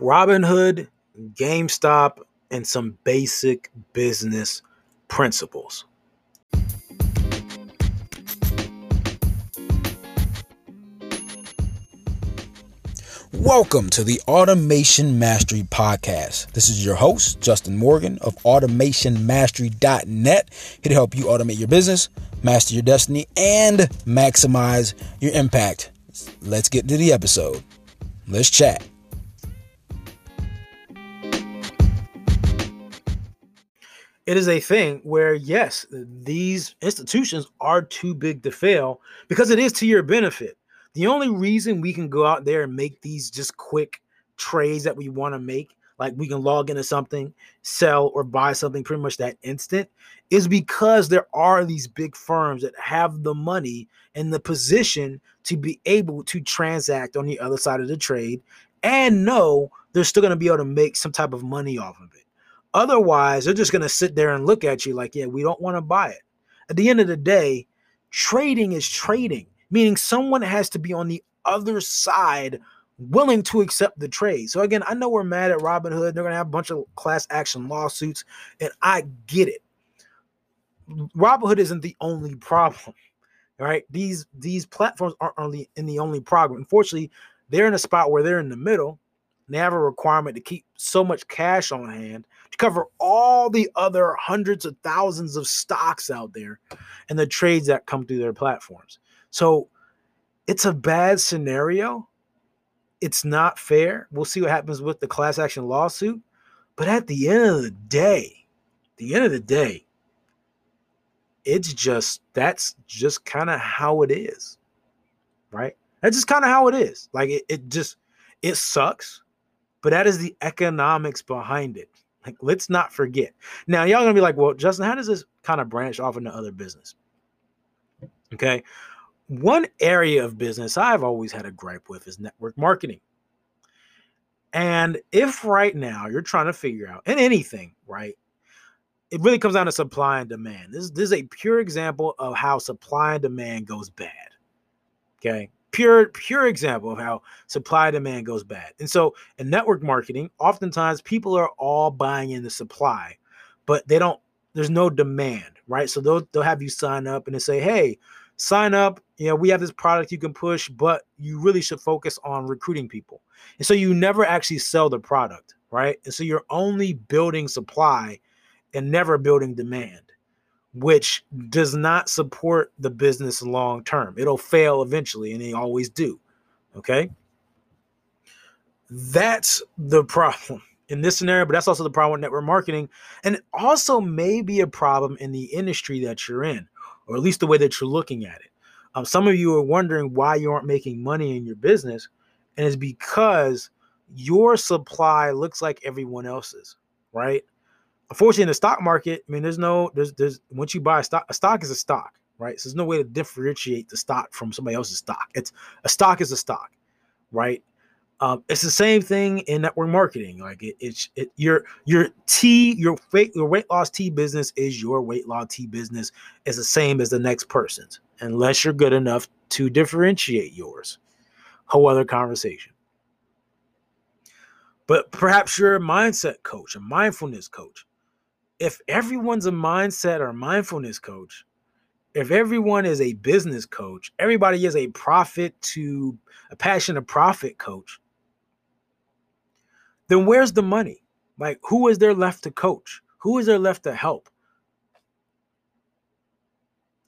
Robinhood, GameStop, and some basic business principles. Welcome to the Automation Mastery Podcast. This is your host, Justin Morgan of AutomationMastery.net, here to help you automate your business, master your destiny, and maximize your impact. Let's get to the episode. Let's chat. It is a thing where yes these institutions are too big to fail because it is to your benefit. The only reason we can go out there and make these just quick trades that we want to make like we can log into something sell or buy something pretty much that instant is because there are these big firms that have the money and the position to be able to transact on the other side of the trade and know they're still going to be able to make some type of money off of it Otherwise, they're just going to sit there and look at you like, yeah, we don't want to buy it. At the end of the day, trading is trading, meaning someone has to be on the other side willing to accept the trade. So again, I know we're mad at Robinhood. They're going to have a bunch of class action lawsuits, and I get it. Robinhood isn't the only problem. Right? These these platforms aren't only in the only problem. Unfortunately, they're in a spot where they're in the middle. They have a requirement to keep so much cash on hand to cover all the other hundreds of thousands of stocks out there and the trades that come through their platforms. So it's a bad scenario. It's not fair. We'll see what happens with the class action lawsuit. But at the end of the day, the end of the day, it's just that's just kind of how it is. Right? That's just kind of how it is. Like it, it just it sucks, but that is the economics behind it. Like, let's not forget. Now, y'all gonna be like, well, Justin, how does this kind of branch off into other business? Okay. One area of business I've always had a gripe with is network marketing. And if right now you're trying to figure out in anything, right, it really comes down to supply and demand. This, this is a pure example of how supply and demand goes bad. Okay pure pure example of how supply demand goes bad. And so in network marketing, oftentimes people are all buying in the supply, but they don't there's no demand, right? So they'll they'll have you sign up and they say, "Hey, sign up, you know, we have this product you can push, but you really should focus on recruiting people." And so you never actually sell the product, right? And so you're only building supply and never building demand which does not support the business long term. It'll fail eventually, and they always do. Okay. That's the problem in this scenario, but that's also the problem with network marketing. And it also may be a problem in the industry that you're in, or at least the way that you're looking at it. Um, some of you are wondering why you aren't making money in your business, and it's because your supply looks like everyone else's, right? Unfortunately in the stock market, I mean, there's no there's there's once you buy a stock, a stock is a stock, right? So there's no way to differentiate the stock from somebody else's stock. It's a stock is a stock, right? Um, it's the same thing in network marketing. Like it, it's it, your your tea your weight your weight loss tea business is your weight loss tea business is the same as the next person's, unless you're good enough to differentiate yours. Whole other conversation. But perhaps you're a mindset coach, a mindfulness coach if everyone's a mindset or mindfulness coach, if everyone is a business coach, everybody is a profit to a passion to profit coach, then where's the money? Like, who is there left to coach? Who is there left to help?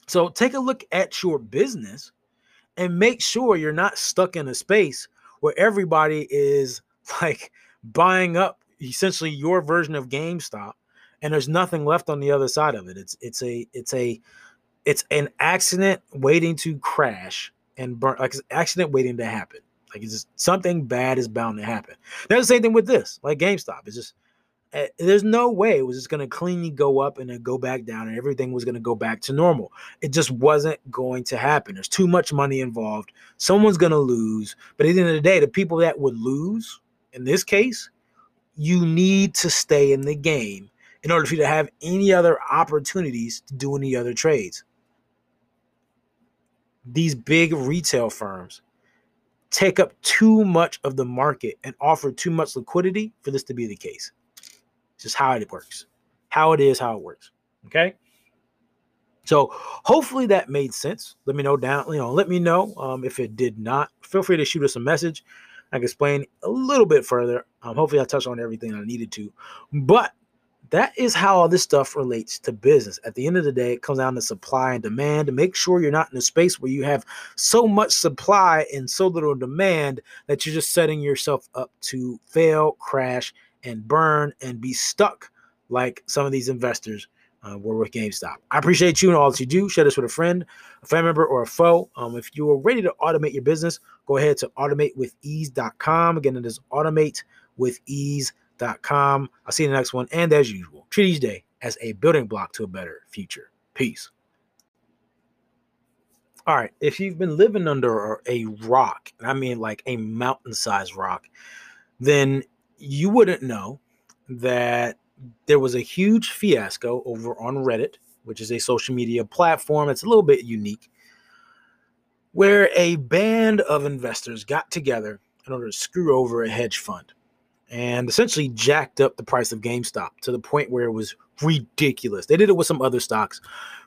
So take a look at your business and make sure you're not stuck in a space where everybody is like buying up essentially your version of GameStop and there's nothing left on the other side of it. It's it's a it's a it's an accident waiting to crash and burn like an accident waiting to happen. Like it's just something bad is bound to happen. That's the same thing with this, like GameStop. It's just uh, there's no way it was just going to cleanly go up and then go back down and everything was going to go back to normal. It just wasn't going to happen. There's too much money involved. Someone's going to lose. But at the end of the day, the people that would lose in this case, you need to stay in the game in order for you to have any other opportunities to do any other trades. These big retail firms take up too much of the market and offer too much liquidity for this to be the case. It's just how it works, how it is, how it works. Okay. So hopefully that made sense. Let me know down, you know, let me know um, if it did not. Feel free to shoot us a message. I can explain a little bit further. Um, hopefully I touched on everything I needed to. But that is how all this stuff relates to business. At the end of the day, it comes down to supply and demand to make sure you're not in a space where you have so much supply and so little demand that you're just setting yourself up to fail, crash, and burn and be stuck like some of these investors uh, were with GameStop. I appreciate you and all that you do. Share this with a friend, a family member, or a foe. Um, if you are ready to automate your business, go ahead to automatewithease.com. Again, it is automatewithease.com. I'll see you in the next one. And as usual, treat each day as a building block to a better future. Peace. All right. If you've been living under a rock, and I mean like a mountain sized rock, then you wouldn't know that there was a huge fiasco over on Reddit, which is a social media platform. It's a little bit unique, where a band of investors got together in order to screw over a hedge fund and essentially jacked up the price of GameStop to the point where it was ridiculous. They did it with some other stocks,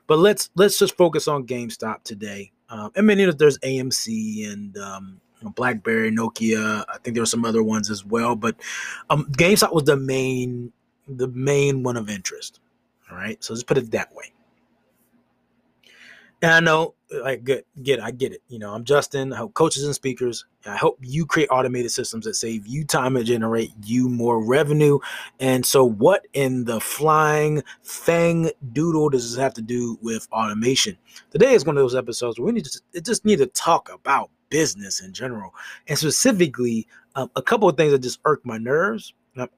but let's let's just focus on GameStop today. Um, I mean, you know, there's AMC and um, BlackBerry, Nokia. I think there were some other ones as well, but um, GameStop was the main the main one of interest. All right. So let's put it that way. And I know, I get, get, I get it. You know, I'm Justin. I help coaches and speakers. I help you create automated systems that save you time and generate you more revenue. And so, what in the flying fang doodle does this have to do with automation? Today is one of those episodes where we need to just need to talk about business in general, and specifically um, a couple of things that just irk my nerves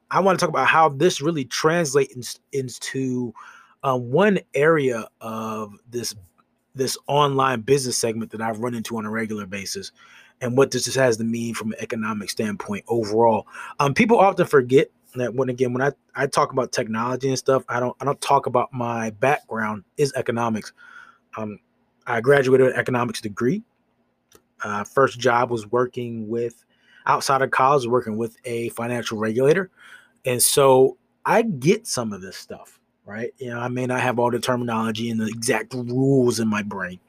I want to talk about how this really translates into uh, one area of this this online business segment that I've run into on a regular basis, and what this has to mean from an economic standpoint overall. Um, people often forget that when again when I, I talk about technology and stuff, I don't I don't talk about my background is economics. Um, I graduated with an economics degree. Uh, first job was working with outside of college working with a financial regulator. And so I get some of this stuff, right? You know, I may not have all the terminology and the exact rules in my brain,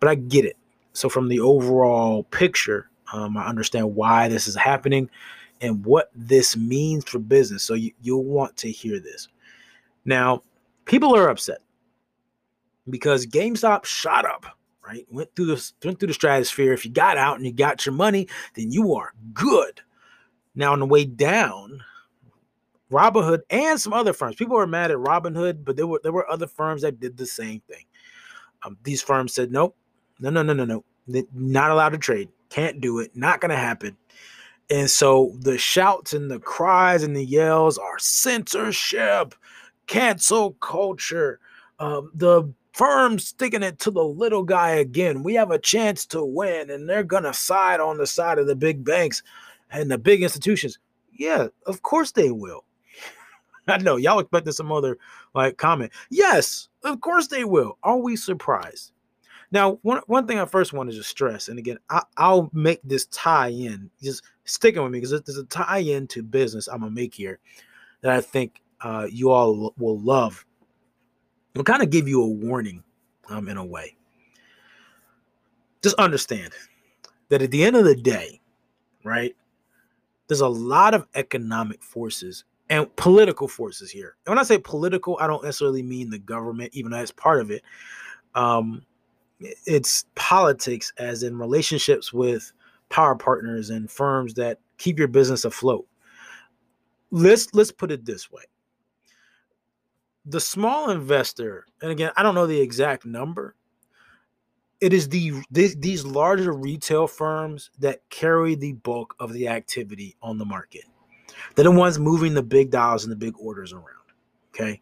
but I get it. So from the overall picture, um, I understand why this is happening and what this means for business. So you, you'll want to hear this. Now, people are upset because GameStop shot up right? Went through the went through the stratosphere. If you got out and you got your money, then you are good. Now on the way down, Robinhood and some other firms. People were mad at Robinhood, but there were there were other firms that did the same thing. Um, these firms said, nope, no, no, no, no, no, not allowed to trade. Can't do it. Not going to happen. And so the shouts and the cries and the yells are censorship, cancel culture. Um, the firm sticking it to the little guy again. We have a chance to win, and they're gonna side on the side of the big banks and the big institutions. Yeah, of course they will. I know y'all expected some other like comment. Yes, of course they will. Are we surprised? Now, one, one thing I first want to just stress, and again, I, will make this tie in, just sticking with me because there's a tie in to business I'm gonna make here that I think uh, you all will love It'll kind of give you a warning um, in a way. Just understand that at the end of the day, right, there's a lot of economic forces and political forces here. And when I say political, I don't necessarily mean the government, even though part of it. Um, it's politics, as in relationships with power partners and firms that keep your business afloat. Let's let's put it this way: the small investor, and again, I don't know the exact number. It is the these larger retail firms that carry the bulk of the activity on the market. They're the ones moving the big dollars and the big orders around. Okay.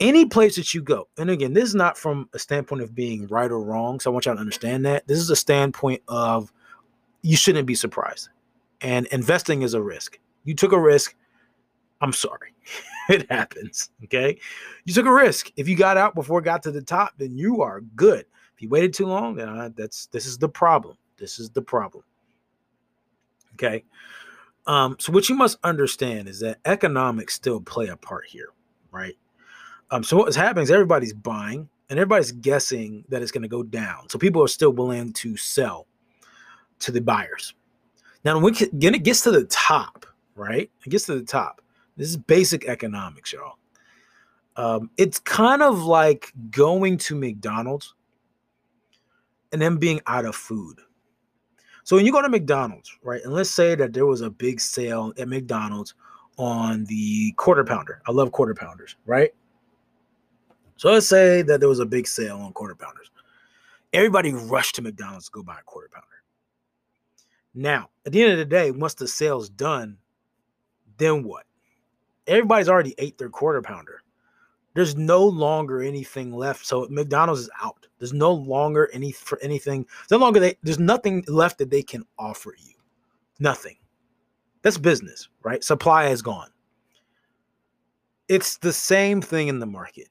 Any place that you go, and again, this is not from a standpoint of being right or wrong. So I want y'all to understand that. This is a standpoint of you shouldn't be surprised. And investing is a risk. You took a risk. I'm sorry. it happens. Okay. You took a risk. If you got out before it got to the top, then you are good. If you waited too long, then uh, that's this is the problem. This is the problem. Okay. Um, so what you must understand is that economics still play a part here, right? Um, so what's happening is everybody's buying and everybody's guessing that it's going to go down. So people are still willing to sell to the buyers. Now, when it gets to the top, right? It gets to the top. This is basic economics, y'all. Um, it's kind of like going to McDonald's and then being out of food. So when you go to McDonald's, right, and let's say that there was a big sale at McDonald's on the quarter pounder. I love quarter pounders, right? So let's say that there was a big sale on quarter pounders. Everybody rushed to McDonald's to go buy a quarter pounder. Now, at the end of the day, once the sale's done, then what? Everybody's already ate their quarter pounder. There's no longer anything left. So McDonald's is out. There's no longer any for anything. No longer they, there's nothing left that they can offer you. Nothing. That's business, right? Supply is gone. It's the same thing in the market.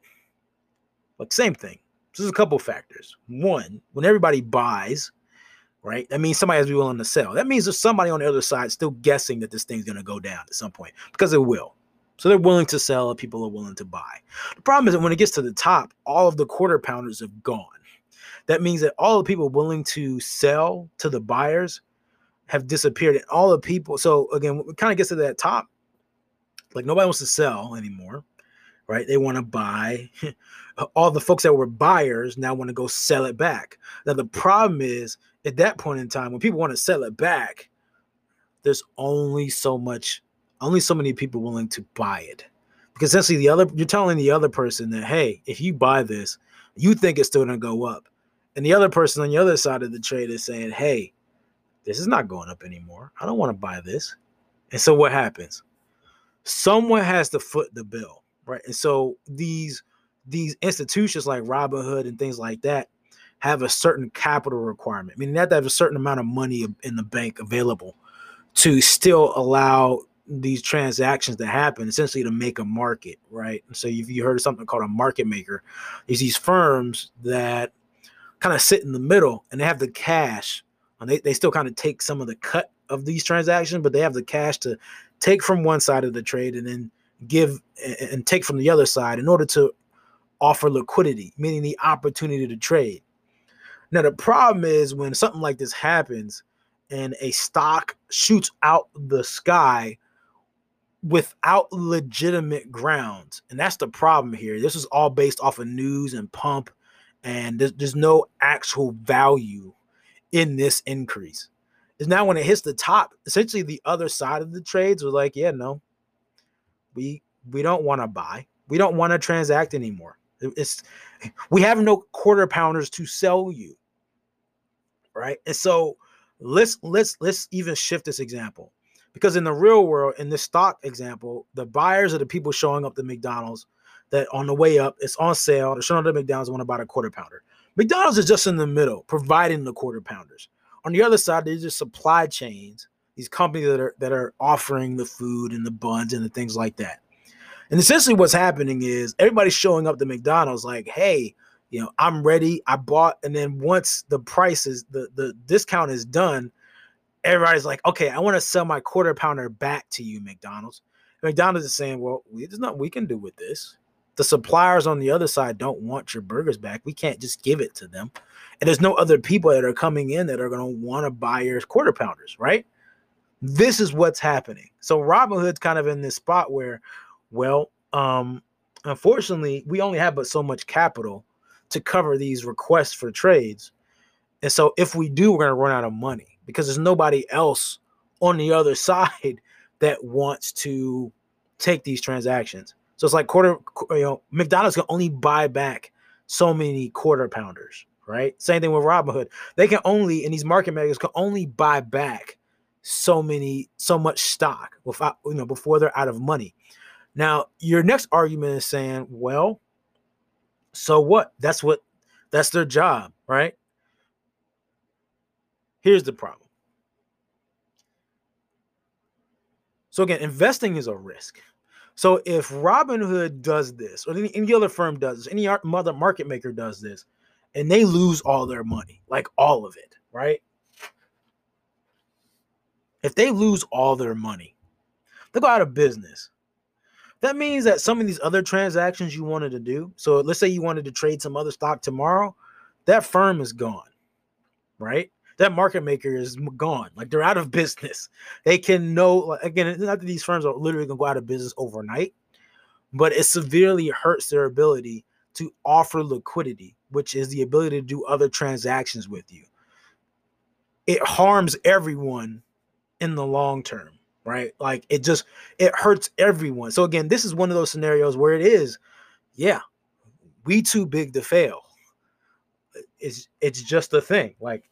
Like same thing. So there's a couple factors. One, when everybody buys, right? That means somebody has to be willing to sell. That means there's somebody on the other side still guessing that this thing's going to go down at some point because it will. So they're willing to sell if people are willing to buy. The problem is that when it gets to the top, all of the quarter pounders have gone. That means that all the people willing to sell to the buyers have disappeared. And all the people, so again, it kind of gets to that top. Like nobody wants to sell anymore, right? They want to buy. all the folks that were buyers now want to go sell it back. Now the problem is at that point in time, when people want to sell it back, there's only so much only so many people willing to buy it. Because essentially the other you're telling the other person that hey, if you buy this, you think it's still gonna go up. And the other person on the other side of the trade is saying, hey, this is not going up anymore. I don't want to buy this. And so what happens? Someone has to foot the bill, right? And so these these institutions like Robinhood and things like that have a certain capital requirement, meaning they have to have a certain amount of money in the bank available to still allow these transactions that happen essentially to make a market right? So if you heard of something called a market maker. There's these firms that kind of sit in the middle and they have the cash. And they, they still kind of take some of the cut of these transactions but they have the cash to take from one side of the trade and then give and take from the other side in order to offer liquidity meaning the opportunity to trade. Now the problem is when something like this happens and a stock shoots out the sky without legitimate grounds. And that's the problem here. This is all based off of news and pump, and there's, there's no actual value in this increase. Is now when it hits the top, essentially the other side of the trades was like, yeah, no, we we don't want to buy. We don't want to transact anymore. It's we have no quarter pounders to sell you. Right. And so let's let's let's even shift this example because in the real world, in this stock example, the buyers are the people showing up to McDonald's that on the way up, it's on sale. They're showing up to McDonald's want to buy a quarter pounder. McDonald's is just in the middle, providing the quarter pounders. On the other side, there's just supply chains, these companies that are that are offering the food and the buns and the things like that. And essentially, what's happening is everybody's showing up to McDonald's like, hey, you know, I'm ready. I bought, and then once the price is the the discount is done, everybody's like, okay, I want to sell my quarter pounder back to you, McDonald's. McDonald's is saying, well, there's nothing we can do with this. The suppliers on the other side don't want your burgers back. We can't just give it to them. And there's no other people that are coming in that are going to want to buy your quarter pounders, right? This is what's happening. So Robinhood's kind of in this spot where, well, um, unfortunately, we only have but so much capital to cover these requests for trades. And so if we do, we're going to run out of money because there's nobody else on the other side that wants to take these transactions. So it's like quarter, you know, McDonald's can only buy back so many quarter pounders, right? Same thing with Robinhood. They can only, and these market makers can only buy back so many, so much stock without, you know, before they're out of money. Now, your next argument is saying, well, so what? That's what, that's their job, right? Here's the problem. So again, investing is a risk. So if Robinhood does this, or any, any other firm does this, any other market maker does this, and they lose all their money, like all of it, right? if they lose all their money, they go out of business. That means that some of these other transactions you wanted to do, so let's say you wanted to trade some other stock tomorrow, that firm is gone, right? That market maker is gone. Like they're out of business. They can know, again, not that these firms are literally going to go out of business overnight, but it severely hurts their ability to offer liquidity, which is the ability to do other transactions with you. It harms everyone in the long term, right? Like it just it hurts everyone. So again, this is one of those scenarios where it is, yeah, we too big to fail. It's it's just a thing. Like